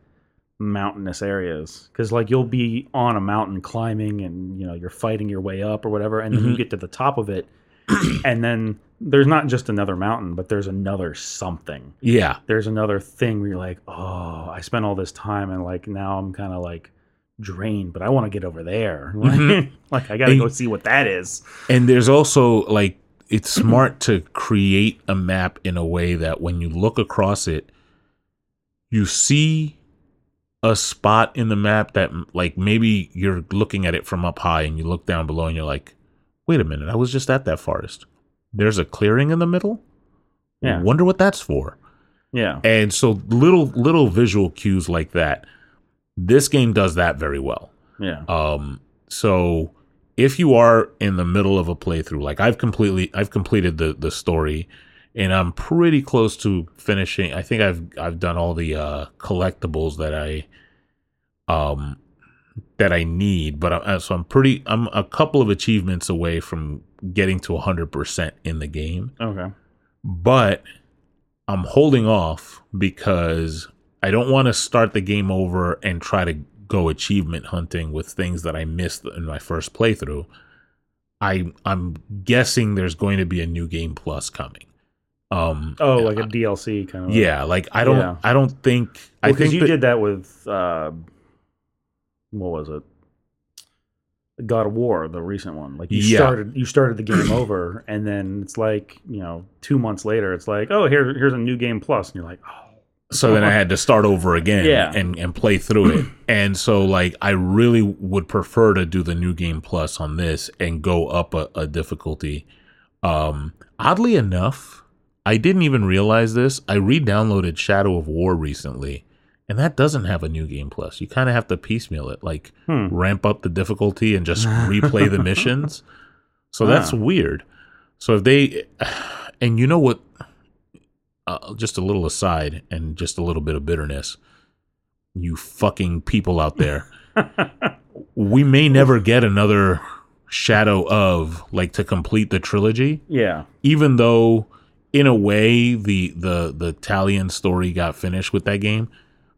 mountainous areas because like you'll be on a mountain climbing and you know you're fighting your way up or whatever and then you Mhm. get to the top of it and then there's not just another mountain but there's another something Yeah. there's another thing where you're like oh i spent all this time and like now i'm kind of like drained but i want to get over there Mhm. like i gotta go see what that is And there's also like it's smart to create a map in a way that when you look across it, you see a spot in the map that like maybe you're looking at it from up high and you look down below and you're like, wait a minute, I was just at that forest. There's a clearing in the middle. Yeah. Wonder what that's for. yeah And so little little visual cues like that. This game does that very well. yeah Um, so if you are in the middle of a playthrough, like I've completely, I've completed the the story, and I'm pretty close to finishing. I think I've I've done all the uh, collectibles that I, um, that I need. But I, so I'm pretty, I'm a couple of achievements away from getting to 100 percent in the game okay but I'm holding off because I don't want to start the game over and try to go achievement hunting with things that I missed in my first playthrough. I I'm guessing there's going to be a new game plus coming. Um oh like a dlc kind of yeah, like I don't Yeah. I don't think I think you that- did that with uh, what was it? God of War, the recent one. Like you Yeah. started, you started the game over, and then it's like you know, two months later, it's like, oh, here, here's a new game plus, and you're like, oh, so then I had to start over again Yeah. and and play through it. And so like I really would prefer to do the new game plus on this and go up a, a difficulty. Um oddly enough, I didn't even realize this. I re-downloaded Shadow of War recently, and that doesn't have a new game plus. You kind of have to piecemeal it, like hmm. ramp up the difficulty and just replay the missions. So that's Ah. weird. So if they, and you know what, uh, just a little aside and just a little bit of bitterness, you fucking people out there, we may never get another Shadow of like to complete the trilogy, yeah, even though in a way the the the Talion story got finished with that game.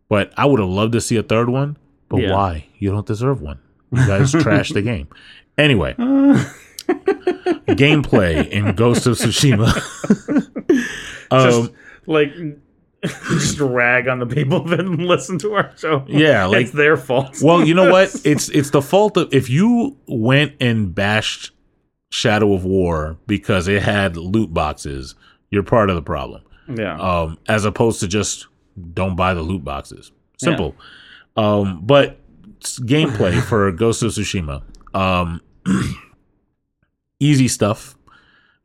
But I would have loved to see a third one. But Yeah. why? You don't deserve one. You guys trashed the game. Anyway, gameplay in Ghost of Tsushima. just um, like just rag on the people that listen to our show. Yeah, like- it's their fault. well, you know what? It's it's the fault of if you went and bashed Shadow of War because it had loot boxes, you're part of the problem. yeah, um, as opposed to just don't buy the loot boxes. Simple. Um, but gameplay for Ghost of Tsushima, um, easy stuff.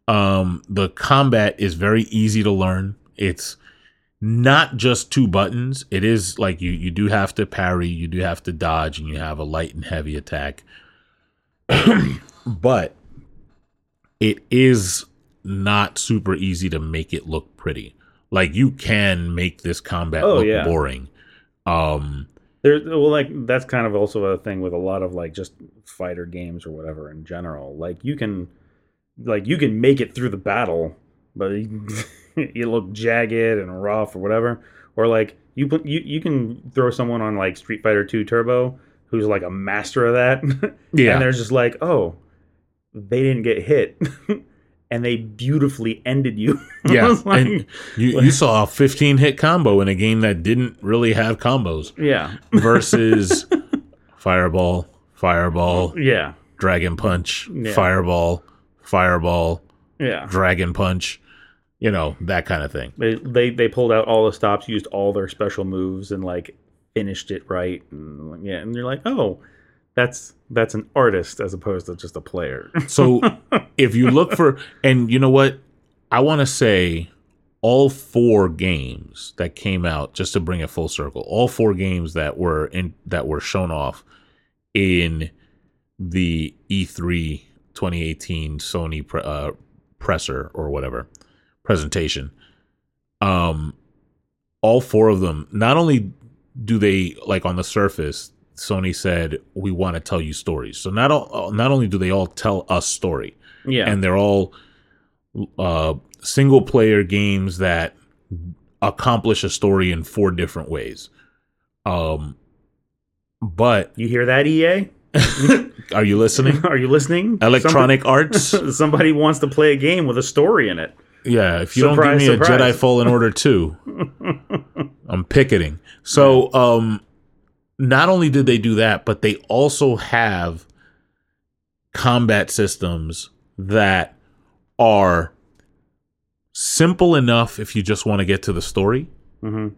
Um, the combat is very easy to learn. It's not just two buttons. It is like you you do have to parry, you do have to dodge, and you have a light and heavy attack. but it is not super easy to make it look pretty. Like you can make this combat Oh, look yeah. boring. Um There, well, like that's kind of also a thing with a lot of like just fighter games or whatever in general. Like you can, like you can make it through the battle, but you, you look jagged and rough or whatever. Or like you put you you can throw someone on like Street Fighter Two Turbo who's like a master of that. Yeah. and they're just like, oh, they didn't get hit. And they beautifully ended you. Yeah, like, and you, you saw a 15 hit combo in a game that didn't really have combos yeah, versus Fireball, Fireball, yeah, Dragon Punch, Yeah. Fireball, Fireball, yeah. Dragon Punch, you know, that kind of thing. They, they they pulled out all the stops, used all their special moves, and like finished it right. And, yeah, and you're like, oh, that's that's an artist as opposed to just a player. So if you look for, and you know what, I want to say all four games that came out, just to bring it full circle, all four games that were in that were shown off in the E E3 2018 Sony pre- uh, presser or whatever presentation. Um, all four of them, not only do they like on the surface, Sony said we want to tell you stories. So not all, not only do they all tell a story, yeah, and they're all uh, single player games that accomplish a story in four different ways. Um, but you hear that, EA? are you listening? Are you listening? Electronic Arts. Somebody, somebody wants to play a game with a story in it. Yeah, if you Surprise, don't give me a surprise. Jedi Fallen Order 2, I'm picketing. So, um not only did they do that, but they also have combat systems that are simple enough if you just want to get to the story, hmm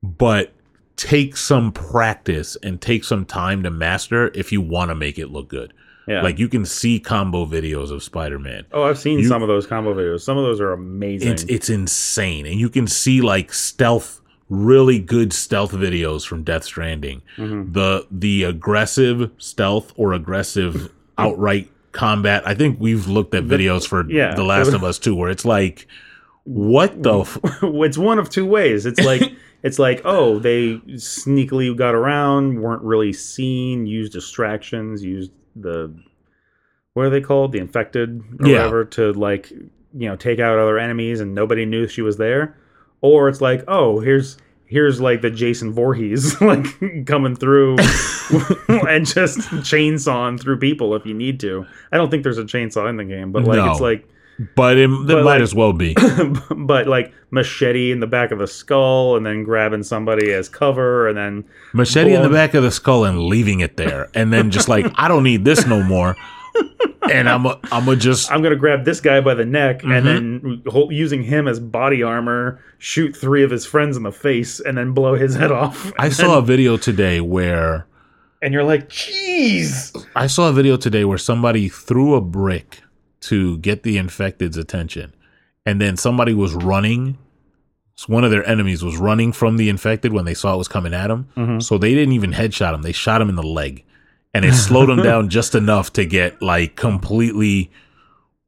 but take some practice and take some time to master if you want to make it look good. Yeah. Like you can see combo videos of Spider-Man oh, I've seen you- some of those combo videos. Some of those are amazing. it's it's insane and you can see like stealth really good stealth videos from death stranding Mhm. the the aggressive stealth or aggressive outright combat i think we've looked at videos for yeah. the last of us 2 where it's like what the f- it's one of two ways. It's like it's like oh they sneakily got around, weren't really seen, used distractions, used the what are they called, the infected or Yeah. whatever to like you know take out other enemies and nobody knew she was there, or it's like oh here's here's like the Jason Voorhees like coming through and just chainsawing through people if you need to. I don't think there's a chainsaw in the game, but like No. it's like but it, it But, might like- as well be but like machete in the back of the skull and then grabbing somebody as cover and then machete in the back of the skull and leaving it there and then just like i don't need this no more and i'm a, i'm gonna just I'm gonna grab this guy by the neck Mm-hmm. and then hol- using him as body armor, shoot three of his friends in the face and then blow his head off. i saw a video today where And you're like, jeez. I saw a video today where somebody threw a brick to get the infected's attention, and then somebody was running. so One of their enemies was running from the infected when they saw it was coming at him. Mhm. So they didn't even headshot him; they shot him in the leg, and it slowed them down just enough to get like completely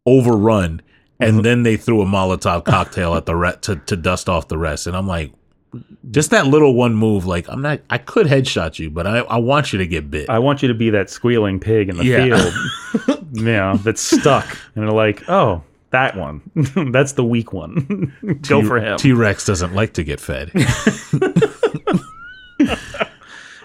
overrun. And uh-huh. then they threw a Molotov cocktail at the re- to to dust off the rest. And I'm like, just that little one move. Like I'm not. I could headshot you, but I I want you to get bit. I want you to be that squealing pig in the Yeah. field. yeah, that's stuck. And they're like, oh, that one. that's the weak one. Go for him. T Rex doesn't like to get fed.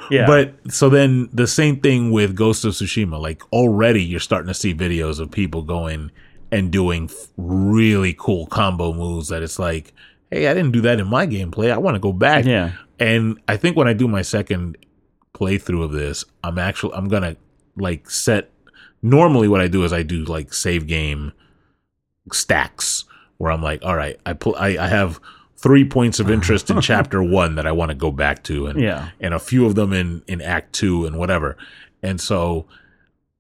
Yeah. But so then the same thing with Ghost of Tsushima. Like already you're starting to see videos of people going and doing really cool combo moves that it's like, hey, I didn't do that in my gameplay. I want to go back. yeah. And I think when I do my second playthrough of this, I'm actually I'm gonna like set. Normally, what I do is I do like save game stacks where I'm like, all right, I pl- I, I have three points of interest in chapter one that I want to go back to, and Yeah. and a few of them in in act two and whatever. And so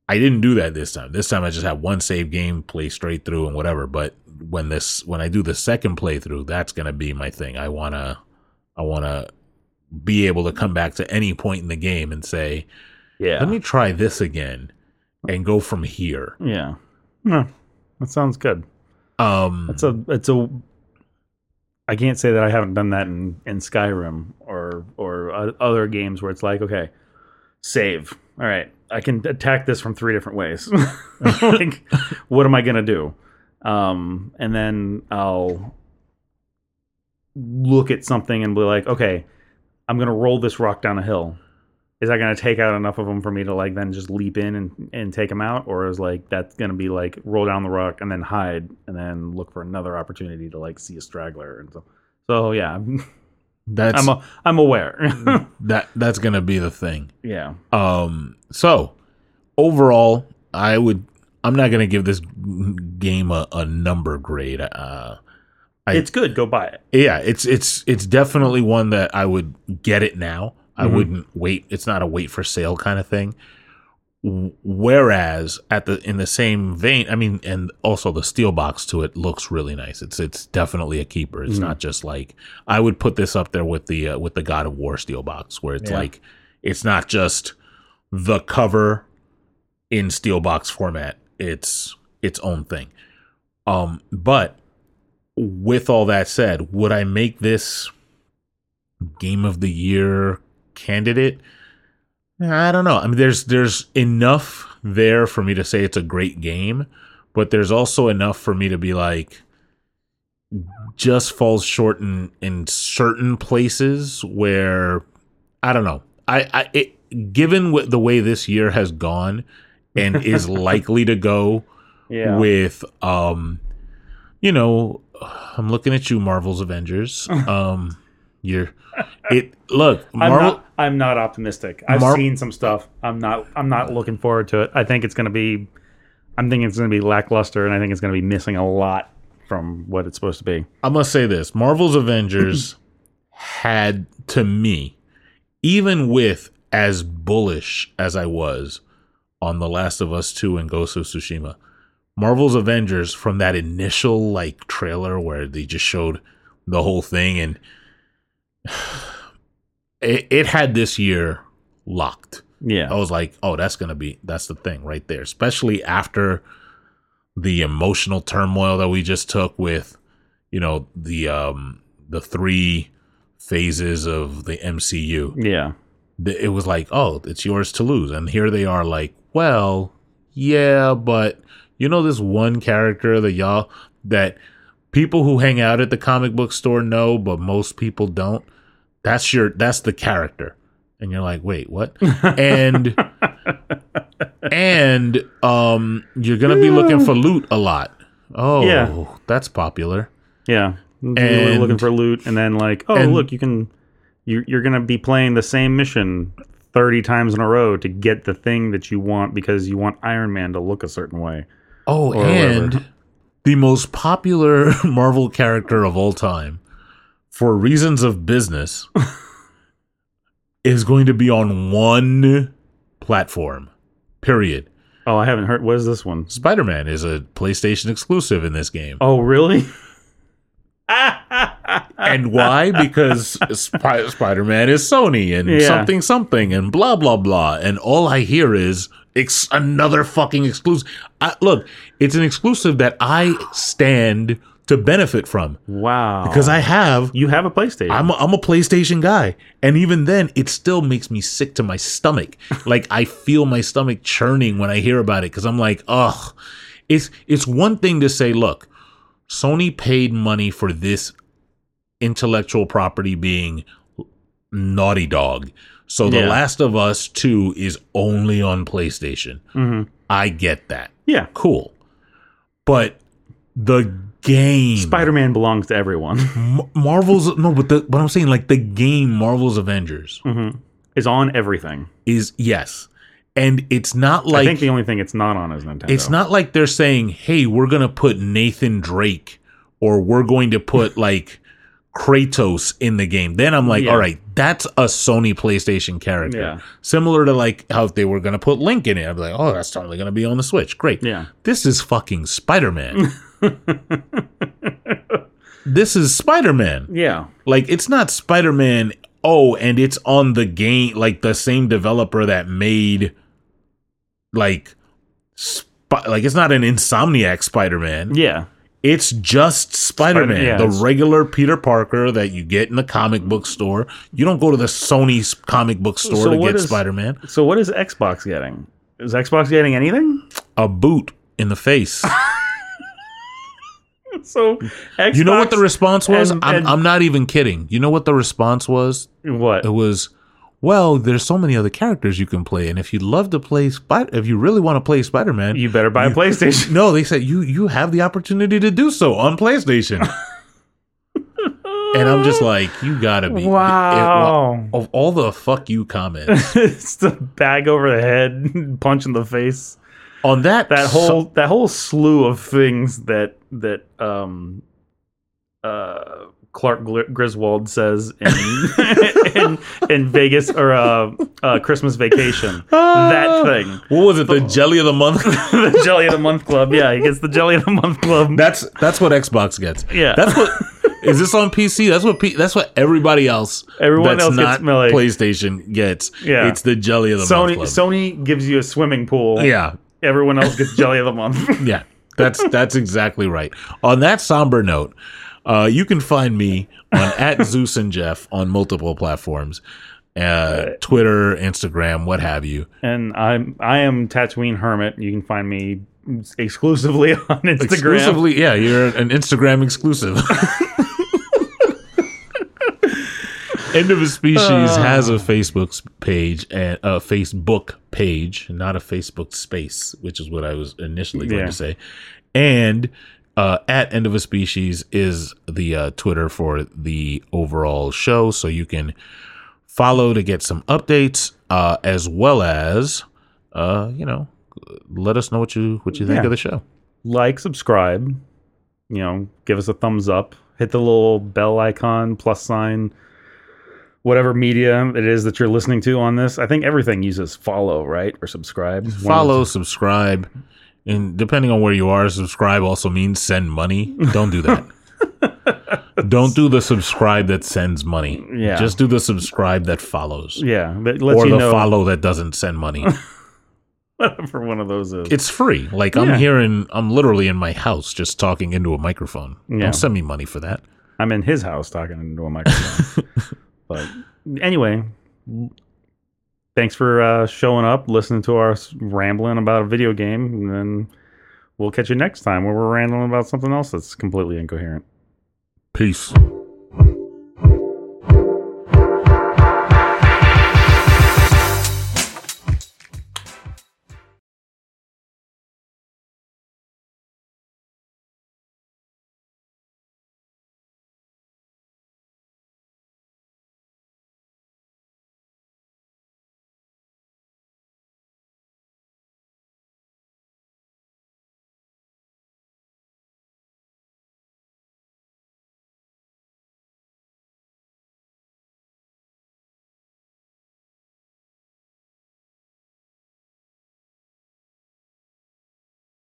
I didn't do that this time. This time I just have one save game, play straight through and whatever. But when this when I do the second playthrough, that's gonna be my thing. I wanna I wanna be able to come back to any point in the game and say, Yeah. let me try this again and go from here. yeah. No, that sounds good. Um It's a it's a I can't say that I haven't done that in, in Skyrim or or uh, other games where it's like, okay, save. All right, I can attack this from three different ways. like, what am I gonna do? um, and then I'll look at something and be like, okay, I'm gonna roll this rock down a hill. Is that gonna take out enough of them for me to like then just leap in and, and take them out, or is like that's gonna be like roll down the rock and then hide and then look for another opportunity to like see a straggler and so. So yeah, That's I'm, a, I'm aware. that that's gonna be the thing. yeah, Um. So overall, I would. I'm not gonna give this game a, a number grade. Uh, I- it's good. Go buy it. yeah, it's it's it's definitely one that I would get it now. I Mhm. wouldn't wait. It's not a wait for sale kind of thing. Whereas at the in the same vein, I mean, and also the steel box to it looks really nice. It's it's definitely a keeper. It's Mhm. not just like I would put this up there with the uh, with the God of War steel box, where it's Yeah. like it's not just the cover in steel box format. It's its own thing. Um, but with all that said, would I make this game of the year candidate? I don't know. I mean, there's there's enough there for me to say it's a great game, but there's also enough for me to be like, just falls short in in certain places where I don't know. I I it, given what the way this year has gone and is likely to go Yeah. with um you know i'm looking at you marvel's avengers um you're it look I'm not. I'm not optimistic. I've Mar- seen some stuff. I'm not. I'm not looking forward to it. I think it's going to be. I'm thinking it's going to be lackluster, and I think it's going to be missing a lot from what it's supposed to be. I must say this marvel's avengers had to me even with as bullish as i was on the last of us 2 and ghost of tsushima marvel's avengers from that initial like trailer where they just showed the whole thing and it, it had this year locked Yeah. I was like, oh, that's gonna be that's the thing right there. Especially after the emotional turmoil that we just took with, you know, the um the three phases of the MCU. Yeah. It was like, oh, it's yours to lose. And here they are like, well, yeah, but you know this one character that y'all that people who hang out at the comic book store know, but most people don't. That's your that's the character. And you're like, wait, what? and and um you're gonna be looking for loot a lot. Oh Yeah. that's popular. Yeah. And- And looking for loot, and then like, oh and- look, you can. You're you're going to be playing the same mission thirty times in a row to get the thing that you want because you want Iron Man to look a certain way. Oh, and whatever. the most popular Marvel character of all time, for reasons of business, is going to be on one platform. Period. Oh, I haven't heard. What is this one? Spider Man is a PlayStation exclusive in this game. Oh, really? And why? Because Sp- Spider Man is Sony and Yeah. something something and blah blah blah. And all I hear is ex- another fucking exclusive. I, look, it's an exclusive that I stand to benefit from wow. because I have. you have a PlayStation. I'm a, I'm a PlayStation guy, and even then, it still makes me sick to my stomach. like I feel my stomach churning when I hear about it because I'm like, ugh. It's it's one thing to say, look, Sony paid money for this intellectual property being Naughty Dog. So The Last of Us 2 is only on PlayStation. Mhm. I get that. Yeah. Cool. But the game Spider-Man belongs to everyone. M- Marvel's no, but the but I'm saying like the game Marvel's Avengers hmm Is on everything. is yes, and it's not like I think the only thing it's not on is Nintendo. it's not like they're saying, "Hey, we're gonna put Nathan Drake," or "We're going to put like Kratos in the game." Then I'm like, Yeah. "All right, that's a Sony PlayStation character." Yeah. Similar to like how if they were gonna put Link in it, I'd be like, "Oh, that's totally gonna be on the Switch." Great. Yeah. This is fucking Spider Man. this is Spider Man. Yeah. Like it's not Spider Man. Oh, and it's on the game, like the same developer that made, like, Sp- like it's not an Insomniac Spider Man. Yeah. It's just Spider Man, yeah, the regular Peter Parker that you get in the comic book store. You don't go to the Sony comic book store So to get Spider Man. So what is Xbox getting? Is Xbox getting anything? A boot in the face. so Xbox, You know what the response was? and- I'm, I'm not even kidding. You know what the response was? what? It was, well, there's so many other characters you can play, and if you'd love to play Spider, if you really want to play Spider Man, You better buy a PlayStation. no, they said you you have the opportunity to do so on PlayStation. and I'm just like, you gotta be Wow. it- of all the fuck you comments it's the bag over the head, punch in the face. On that That so- whole that whole slew of things that that um uh Clark Griswold says in in, in Vegas or uh, uh Christmas Vacation. that thing. What was it? The jelly of the month. the Jelly of the Month Club. Yeah, he gets the Jelly of the Month Club. that's that's what Xbox gets. Yeah. that's what. Is this on PC? That's what P, that's what everybody else Everyone that's else not Melee. PlayStation gets. Yeah. it's the jelly of the Sony month. Club. Sony gives you a swimming pool. yeah, Everyone else gets Jelly of the Month. yeah, that's that's exactly right. On that somber note, uh, you can find me on at Zeus and Jeff on multiple platforms, uh, Twitter, Instagram, what have you. and I'm I am Tatooine Hermit. You can find me exclusively on Instagram. Exclusively, yeah, you're an Instagram exclusive. End of a Species Uh. has a Facebook page and a Facebook page, not a Facebook space, which is what I was initially going Yeah. to say. And uh, at End of a Species is the uh, Twitter for the overall show, so you can follow to get some updates, uh, as well as, uh, you know, let us know what you what you think Yeah. of the show. Like, subscribe. You know, give us a thumbs up. Hit the little bell icon, plus sign, whatever media it is that you're listening to on this. I think everything uses follow, right, or subscribe. Follow, subscribe, and depending on where you are, subscribe also means send money. Don't do that. Don't do the subscribe that sends money. Yeah. Just do the subscribe that follows. yeah, that lets Or the know follow that doesn't send money. whatever one of those is. it's free. Like I'm Yeah. here in I'm literally in my house just talking into a microphone. Yeah. Don't send me money for that. I'm in his house talking into a microphone. but anyway, thanks for uh, showing up, listening to our rambling about a video game, and then we'll catch you next time where we're rambling about something else that's completely incoherent. Peace.